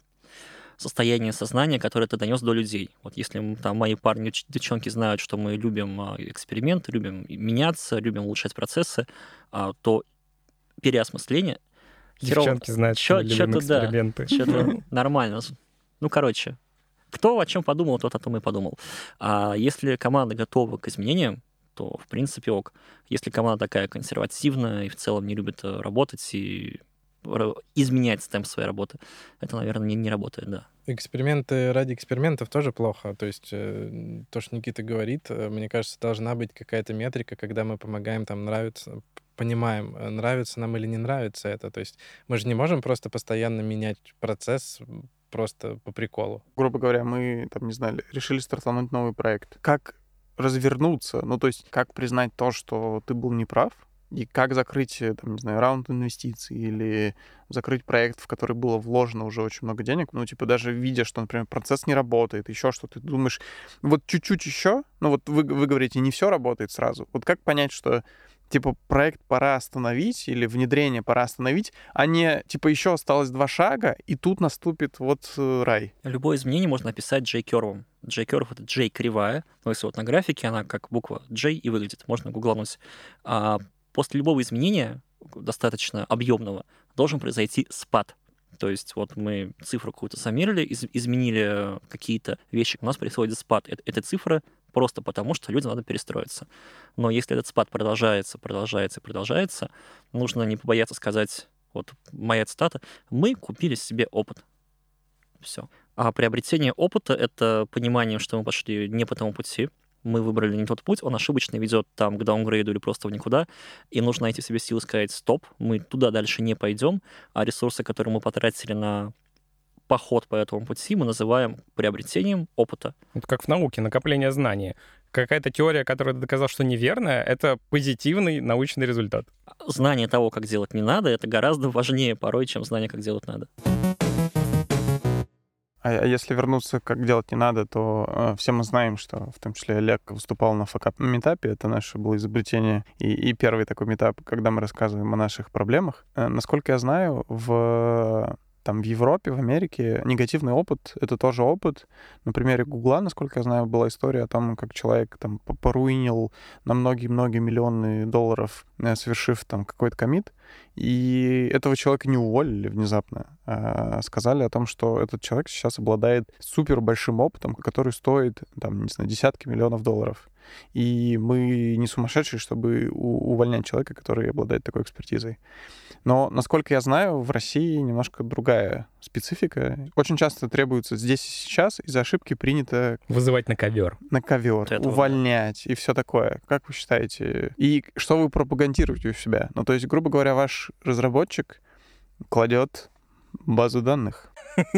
состояния сознания, которое ты донес до людей. Вот если там мои парни, девчонки знают, что мы любим а, эксперименты, любим меняться, любим улучшать процессы, а, то переосмысление... Девчонки знают, что любим эксперименты. Да, что-то [LAUGHS] нормально. Ну, короче, кто о чем подумал, тот о том и подумал. А если команда готова к изменениям, то в принципе ок. Если команда такая консервативная и в целом не любит э, работать и изменять темп своей работы, это, наверное, не, не работает, да. Эксперименты ради экспериментов тоже плохо. То есть э, то, что Никита говорит, э, мне кажется, должна быть какая-то метрика, когда мы помогаем, там, нравится, понимаем, нравится нам или не нравится это. То есть мы же не можем просто постоянно менять процесс просто по приколу. Грубо говоря, мы, там, не знаю, решили стартануть новый проект. Как развернуться? Ну, то есть, как признать то, что ты был неправ, и как закрыть, э, там, не знаю, раунд инвестиций или закрыть проект, в который было вложено уже очень много денег, ну, типа, даже видя, что, например, процесс не работает, еще что ты думаешь, вот чуть-чуть еще, ну, вот вы, вы говорите, не все работает сразу. Вот как понять, что типа, проект пора остановить или внедрение пора остановить, а не, типа, еще осталось два шага, и тут наступит вот э, рай. Любое изменение можно описать J-кервом. J-керв — это J кривая, но если вот на графике она как буква J и выглядит, можно гуглануть. А после любого изменения, достаточно объемного, должен произойти спад. То есть вот мы цифру какую-то замерили, из, изменили какие-то вещи, у нас происходит спад. Эта, эта цифра просто потому, что людям надо перестроиться. Но если этот спад продолжается, продолжается, продолжается, нужно не побояться сказать, вот моя цитата, мы купили себе опыт. Все. А приобретение опыта — это понимание, что мы пошли не по тому пути, мы выбрали не тот путь, он ошибочно ведет там к даунгрейду или просто в никуда, и нужно найти себе силы сказать, стоп, мы туда дальше не пойдем, а ресурсы, которые мы потратили на поход по этому пути, мы называем приобретением опыта. Это как в науке, накопление знаний. Какая-то теория, которая доказала, что неверная, это позитивный научный результат. Знание того, как делать не надо, это гораздо важнее порой, чем знание, как делать надо. А а если вернуться, как делать не надо, то э, все мы знаем, что в том числе Олег выступал на факап метапе. Это наше было изобретение. И, и первый такой метап, когда мы рассказываем о наших проблемах. Э, насколько я знаю, в там в Европе, в Америке негативный опыт — это тоже опыт. На примере Гугла, насколько я знаю, была история о том, как человек там по- поруинил на многие-многие миллионы долларов, э, совершив там какой-то комит, и этого человека не уволили внезапно. а сказали о том, что этот человек сейчас обладает супер большим опытом, который стоит, там, не знаю, десятки миллионов долларов. И мы не сумасшедшие, чтобы увольнять человека, который обладает такой экспертизой. Но, насколько я знаю, в России немножко другая специфика. Очень часто требуется здесь и сейчас, из-за ошибки принято Вызывать на ковер. на ковер, вот, увольнять и все такое. Как вы считаете? И что вы пропагандируете у себя? Ну, то есть, грубо говоря, ваш разработчик кладет базу данных.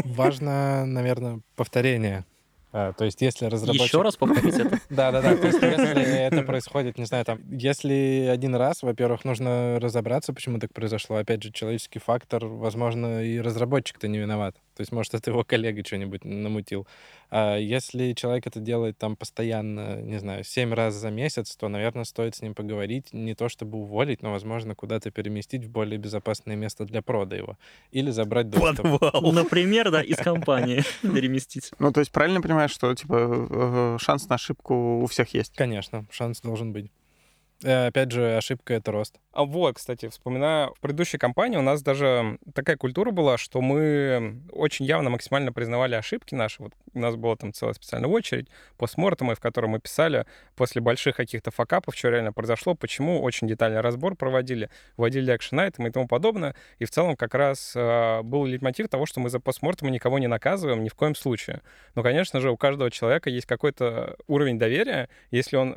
Важно, наверное, повторение. А, То есть, если разработчик... Еще раз повторить это. [LAUGHS] Да-да-да, то есть если это происходит, не знаю, там, если один раз, во-первых, нужно разобраться, почему так произошло. Опять же, человеческий фактор, возможно, и разработчик-то не виноват. То есть, может, это его коллега что-нибудь намутил. А если человек это делает там постоянно, не знаю, семь раз за месяц, то, наверное, стоит с ним поговорить, не то чтобы уволить, но, возможно, куда-то переместить в более безопасное место для прода его. Или забрать доступ. Например, да, из компании [LAUGHS] переместить. Ну, то есть, правильно понимаешь, что, типа, э, шанс на ошибку у всех есть? Конечно, шанс должен быть. Э, Опять же, ошибка — это рост. А вот, кстати, вспоминаю, в предыдущей компании у нас даже такая культура была, что мы очень явно максимально признавали ошибки наши. Вот у нас была там целая специальная очередь постмортемы, в которой мы писали после больших каких-то факапов, что реально произошло, почему, очень детальный разбор проводили, вводили экшен-айтемы и тому подобное. И в целом как раз э, был лейтмотив того, что мы за постмортемы никого не наказываем ни в коем случае. Но, конечно же, у каждого человека есть какой-то уровень доверия. Если он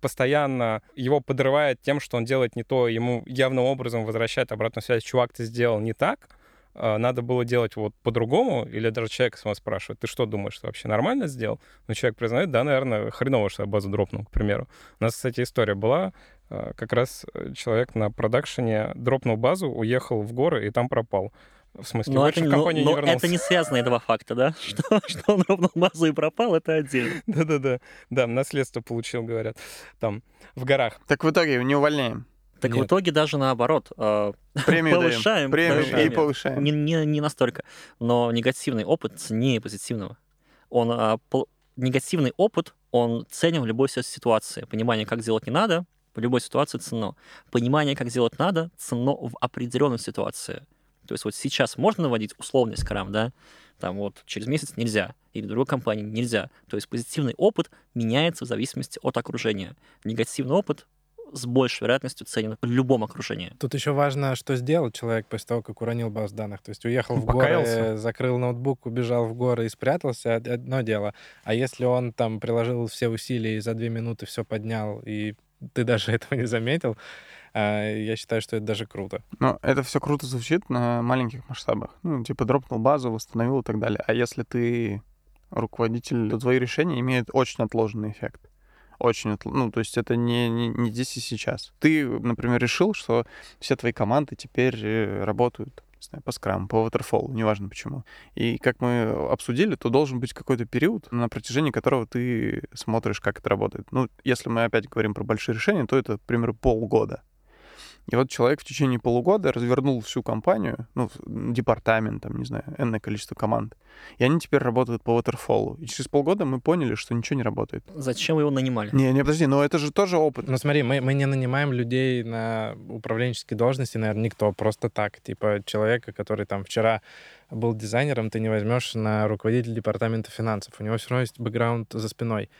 постоянно его подрывает тем, что он делает не то, ему явным образом возвращает обратную связь, чувак, ты сделал не так, а, надо было делать вот по-другому, или даже человек самого спрашивает, ты что думаешь, ты вообще нормально сделал? Но человек признает, да, наверное, хреново, что я базу дропнул, к примеру. У нас, кстати, история была, а, как раз э, человек на продакшене дропнул базу, уехал в горы и там пропал. В смысле, Но, больше это, в но- компанию не но вернулся. это не связанные два факта, да? [LAUGHS] Что, что он ровно базу и пропал, это отдельно. [LAUGHS] Да-да-да. Да, наследство получил, говорят. Там, в горах. Так в итоге не увольняем. Так в Нет. итоге даже наоборот. э, [LAUGHS] Премию даем. Повышаем, Премию и повышаем. повышаем. Не, не, не настолько. Но негативный опыт ценнее позитивного. Он, а, пол- негативный опыт, он ценен в любой си- ситуации. Понимание, как делать не надо, в любой ситуации ценно. Понимание, как делать надо, ценно в определенной ситуации. То есть вот сейчас можно наводить условный скрам, да, там вот через месяц нельзя, или в другой компании нельзя. То есть позитивный опыт меняется в зависимости от окружения. Негативный опыт с большей вероятностью ценен в любом окружении. Тут еще важно, что сделал человек после того, как уронил базу данных. То есть уехал в горы, закрыл ноутбук, убежал в горы и спрятался, од- одно дело. А если он там приложил все усилия и за две минуты все поднял, и ты даже [LAUGHS] этого не заметил, я считаю, что это даже круто. Но это все круто звучит на маленьких масштабах. Ну, типа дропнул базу, восстановил и так далее. А если ты руководитель, то твои решения имеют очень отложенный эффект. Очень отл- Ну, то есть это не, не, не здесь и сейчас. Ты, например, решил, что все твои команды теперь э, работают не знаю, по скраму, по waterfall, неважно почему. И как мы обсудили, то должен быть какой-то период, на протяжении которого ты смотришь, как это работает. Ну, если мы опять говорим про большие решения, то это, к примеру, полгода. И вот человек в течение полугода развернул всю компанию, ну, департамент, там, не знаю, энное количество команд. И они теперь работают по waterfall. И через полгода мы поняли, что ничего не работает. Зачем вы его нанимали? Не, не, подожди, но это же тоже опыт. Ну смотри, мы, мы не нанимаем людей на управленческие должности, наверное, никто, просто так. Типа человека, который там вчера был дизайнером, ты не возьмешь на руководителя департамента финансов. У него все равно есть бэкграунд за спиной.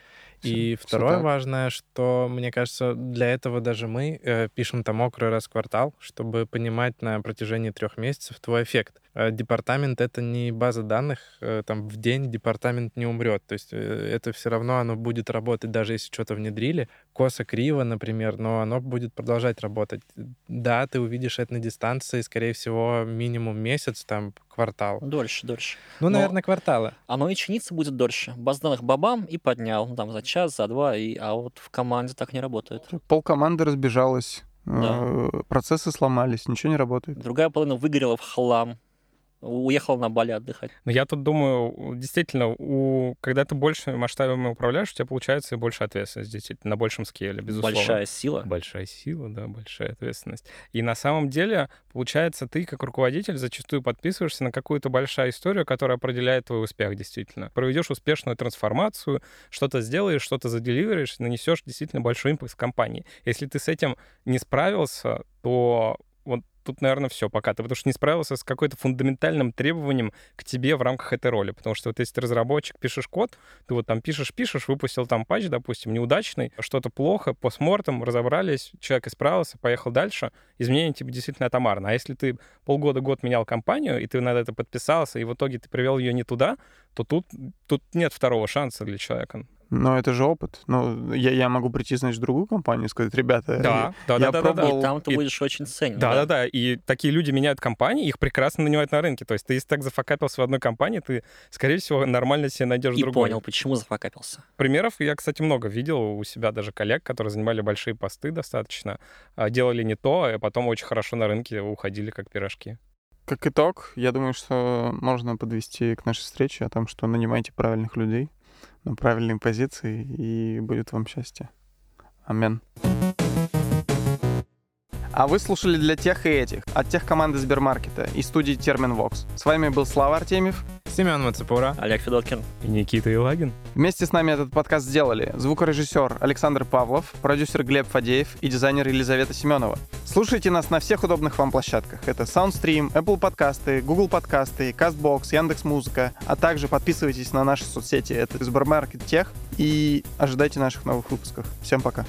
И Всё второе так. важное, что, мне кажется, для этого даже мы э, пишем там мокрый раз в квартал, чтобы понимать на протяжении трех месяцев твой эффект. Э, Департамент — это не база данных, э, там в день департамент не умрет. То есть э, это все равно оно будет работать, даже если что-то внедрили. Косо, криво, например, но оно будет продолжать работать. Да, ты увидишь это на дистанции, скорее всего, минимум месяц, там, квартал. Дольше, дольше. Ну, Но- наверное, кварталы. Оно и чиниться будет дольше. Баз данных бабам и поднял. Ну, там за час, за два. И... А вот в команде так не работает. Пол команды разбежалось, Да. э, процессы сломались, ничего не работает. Другая половина выгорела в хлам. Уехала на Бали отдыхать. Но я тут думаю, действительно, у... когда ты больше масштабами управляешь, у тебя получается и больше ответственность, действительно, на большем скейле, безусловно. Большая сила. Большая сила, да, большая ответственность. И на самом деле, получается, ты как руководитель зачастую подписываешься на какую-то большую историю, которая определяет твой успех, действительно. Проведешь успешную трансформацию, что-то сделаешь, что-то заделиверишь, нанесешь действительно большой импакт компании. Если ты с этим не справился, то тут, наверное, все пока. Ты потому что не справился с какой-то фундаментальным требованием к тебе в рамках этой роли. Потому что вот если ты разработчик, пишешь код, ты вот там пишешь-пишешь, выпустил там патч, допустим, неудачный, что-то плохо, постмортом, разобрались, человек исправился, поехал дальше, изменение тебе действительно атомарно. А если ты полгода-год менял компанию, и ты на это подписался, и в итоге ты привел ее не туда, то тут, тут нет второго шанса для человека. Но это же опыт. Ну, я, я могу прийти, значит, в другую компанию и сказать, ребята, Да, да, я да, да, да, да. пробовал- И там ты И- будешь очень ценен. Да, да, да. И такие люди меняют компании, их прекрасно нанимают на рынке. То есть ты, если так зафакапился в одной компании, ты, скорее всего, нормально себе найдешь И другой. понял, почему зафакапился. Примеров я, кстати, много видел у себя даже коллег, которые занимали большие посты достаточно, а, делали не то, а потом очень хорошо на рынке уходили как пирожки. Как итог, я думаю, что можно подвести к нашей встрече о том, что нанимайте правильных людей на правильные позиции, и будет вам счастье. Амен. А вы слушали для тех и этих от тех команды Сбермаркета и студии Терминвокс. С вами был Слава Артемьев. Семен Мацепура. Олег Федоткин. И Никита Илагин. Вместе с нами этот подкаст сделали звукорежиссер Александр Павлов, продюсер Глеб Фадеев и дизайнер Елизавета Семенова. Слушайте нас на всех удобных вам площадках. Это SoundStream, Apple подкасты, Google подкасты, CastBox, Яндекс.Музыка, а также подписывайтесь на наши соцсети. Это Сбермаркет Тех и ожидайте наших новых выпусков. Всем пока.